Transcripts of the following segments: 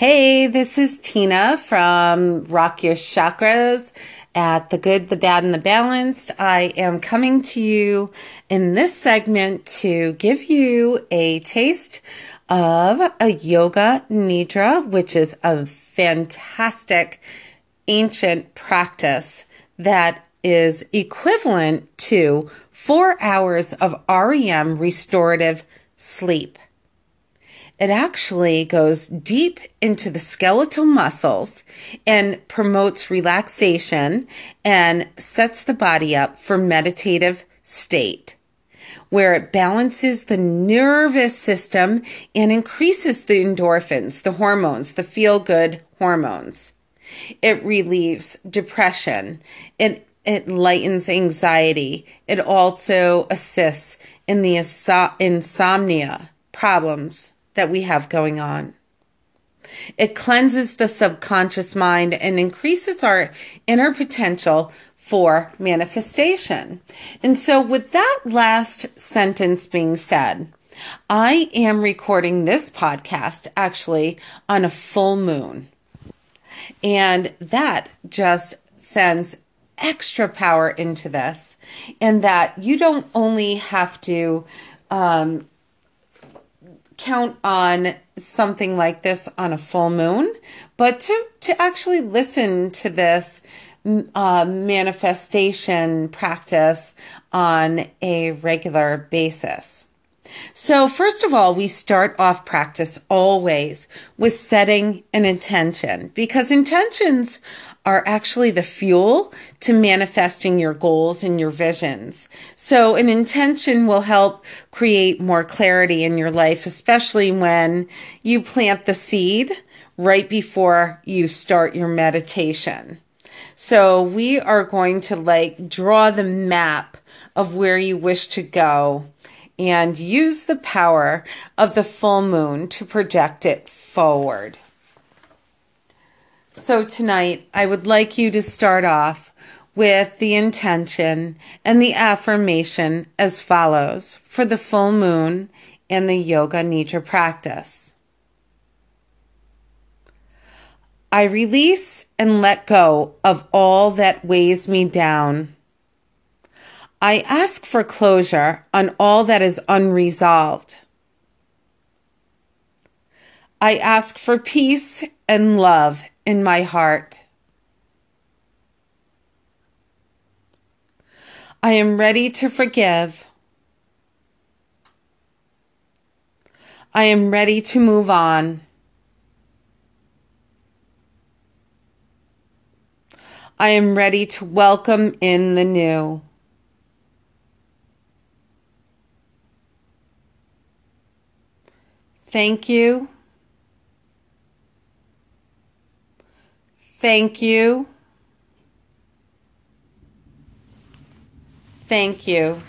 Hey, this is Tina from Rock Your Chakras at The Good, the Bad, and the Balanced. I am coming to you in this segment to give you a taste of a Yoga Nidra, which is a fantastic ancient practice that is equivalent to four hours of REM restorative sleep. It actually goes deep into the skeletal muscles and promotes relaxation and sets the body up for meditative state where it balances the nervous system and increases the endorphins, the hormones, the feel good hormones. It relieves depression. It it lightens anxiety. It also assists in the insomnia problems that we have going on. It cleanses the subconscious mind and increases our inner potential for manifestation. And so, with that last sentence being said, I am recording this podcast actually on a full moon. And that just sends extra power into this, and that you don't only have to um, count on something like this on a full moon, but to, to actually listen to this uh, manifestation practice on a regular basis. So, first of all, we start off practice always with setting an intention because intentions are actually the fuel to manifesting your goals and your visions. So an intention will help create more clarity in your life, especially when you plant the seed right before you start your meditation. So we are going to like draw the map of where you wish to go and use the power of the full moon to project it forward. So tonight, I would like you to start off with the intention and the affirmation as follows for the full moon and the Yoga Nidra practice. I release and let go of all that weighs me down. I ask for closure on all that is unresolved. I ask for peace and love in my heart. I am ready to forgive. I am ready to move on. I am ready to welcome in the new. Thank you. Thank you. Thank you.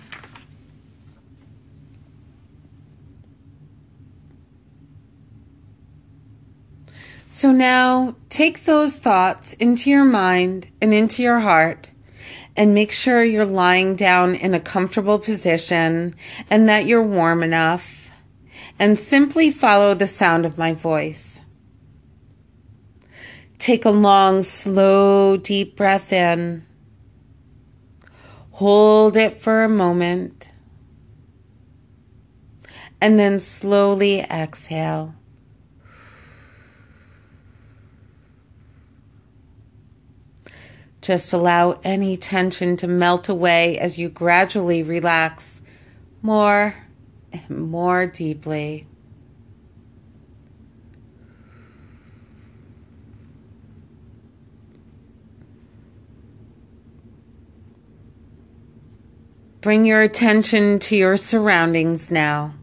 So now take those thoughts into your mind and into your heart and make sure you're lying down in a comfortable position and that you're warm enough and simply follow the sound of my voice. Take a long, slow, deep breath in. Hold it for a moment. And then slowly exhale. Just allow any tension to melt away as you gradually relax more more deeply. Bring your attention to your surroundings now.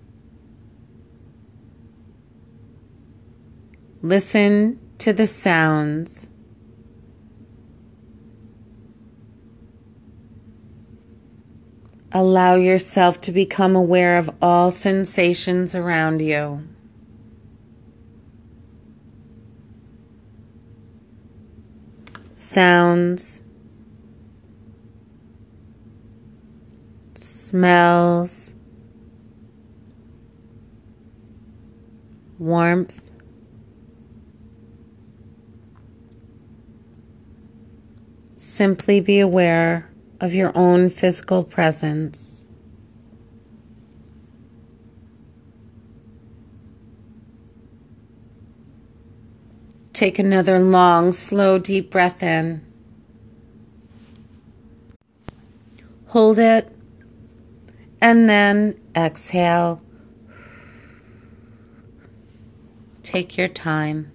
Listen to the sounds. Allow yourself to become aware of all sensations around you. Sounds, smells, warmth, simply be aware of your own physical presence. Take another long, slow, deep breath in. Hold it and then exhale. Take your time.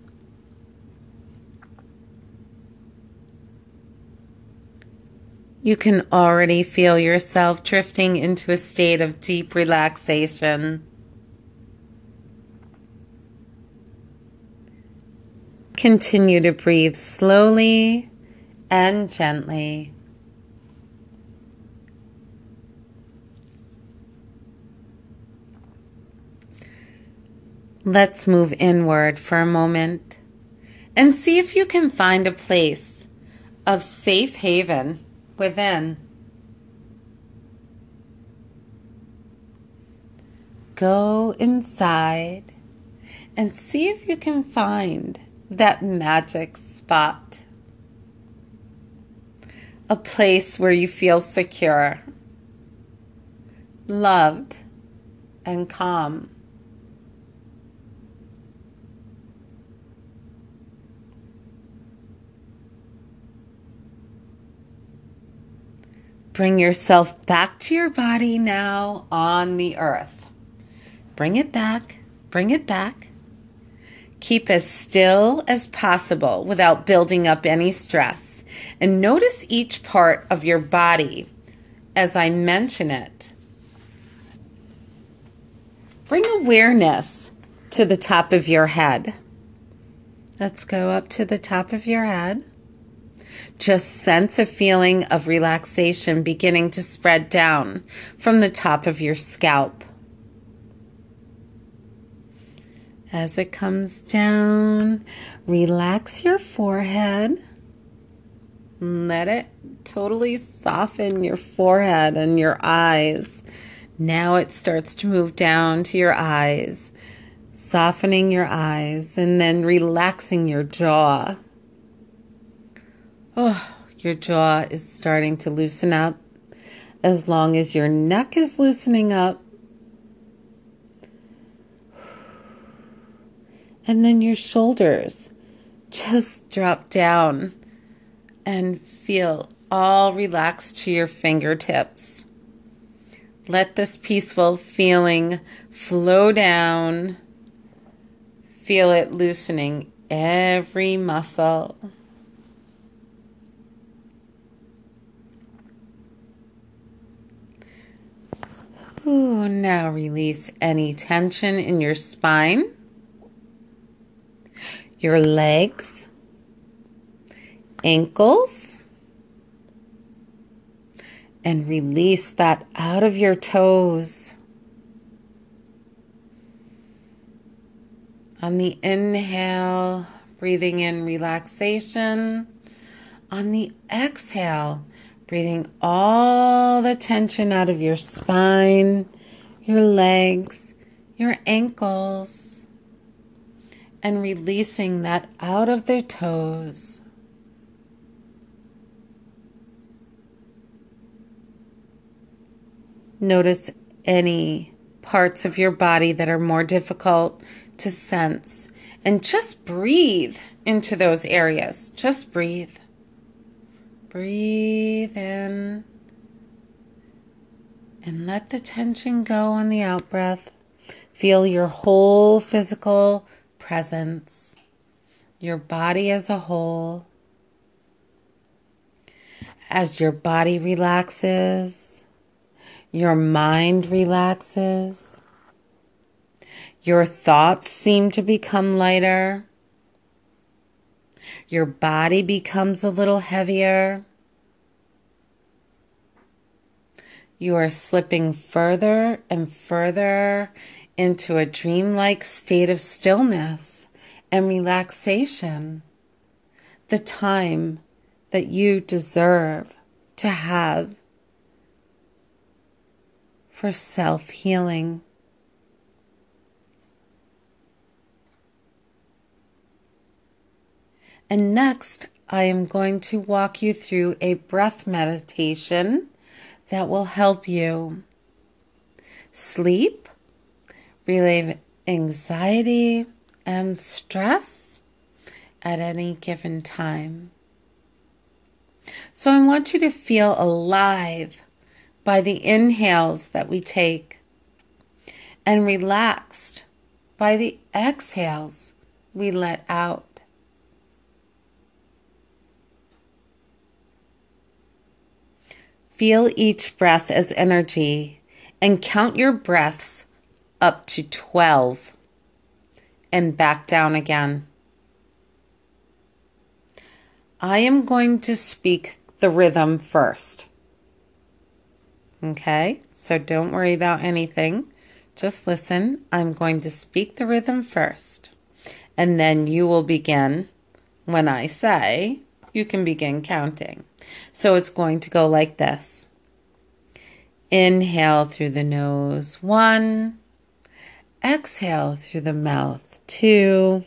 You can already feel yourself drifting into a state of deep relaxation. Continue to breathe slowly and gently. Let's move inward for a moment and see if you can find a place of safe haven within. Go inside and see if you can find that magic spot. A place where you feel secure, loved, and calm. Bring yourself back to your body now on the earth. Bring it back, bring it back. Keep as still as possible without building up any stress. And notice each part of your body as I mention it. Bring awareness to the top of your head. Let's go up to the top of your head. Just sense a feeling of relaxation beginning to spread down from the top of your scalp. As it comes down, relax your forehead. Let it totally soften your forehead and your eyes. Now it starts to move down to your eyes, softening your eyes and then relaxing your jaw. Oh, your jaw is starting to loosen up. As long as your neck is loosening up. And then your shoulders just drop down and feel all relaxed to your fingertips. Let this peaceful feeling flow down. Feel it loosening every muscle. Ooh, now release any tension in your spine, your legs, ankles, and release that out of your toes. On the inhale, breathing in relaxation. On the exhale, Breathing all the tension out of your spine, your legs, your ankles, and releasing that out of their toes. Notice any parts of your body that are more difficult to sense and just breathe into those areas. Just breathe. Breathe in and let the tension go on the out breath. Feel your whole physical presence, your body as a whole. As your body relaxes, your mind relaxes, your thoughts seem to become lighter. Your body becomes a little heavier. You are slipping further and further into a dreamlike state of stillness and relaxation. The time that you deserve to have for self healing. And next, I am going to walk you through a breath meditation that will help you sleep, relieve anxiety and stress at any given time. So I want you to feel alive by the inhales that we take and relaxed by the exhales we let out. Feel each breath as energy and count your breaths up to 12 and back down again. I am going to speak the rhythm first. Okay, so don't worry about anything. Just listen. I'm going to speak the rhythm first, and then you will begin when I say you can begin counting. So it's going to go like this Inhale through the nose, one. Exhale through the mouth, two.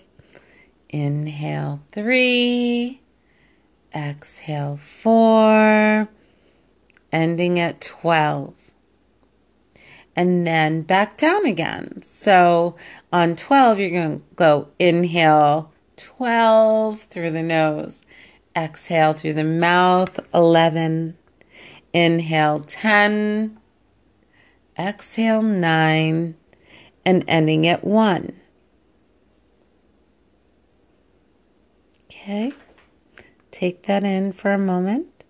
Inhale, three. Exhale, four. Ending at 12. And then back down again. So on 12, you're going to go inhale 12 through the nose. Exhale through the mouth, 11. Inhale 10, exhale 9, and ending at 1. Okay, take that in for a moment,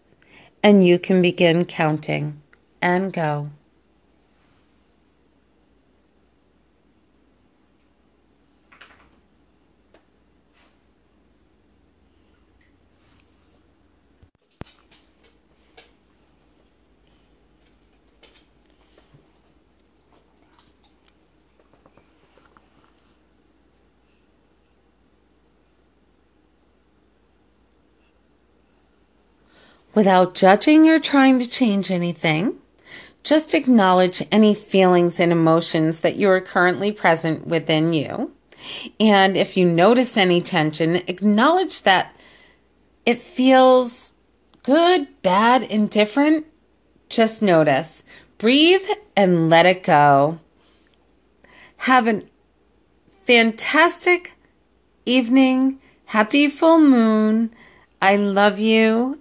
and you can begin counting and go. Without judging or trying to change anything, just acknowledge any feelings and emotions that you are currently present within you. And if you notice any tension, acknowledge that it feels good, bad, indifferent. Just notice. Breathe and let it go. Have a fantastic evening. Happy full moon. I love you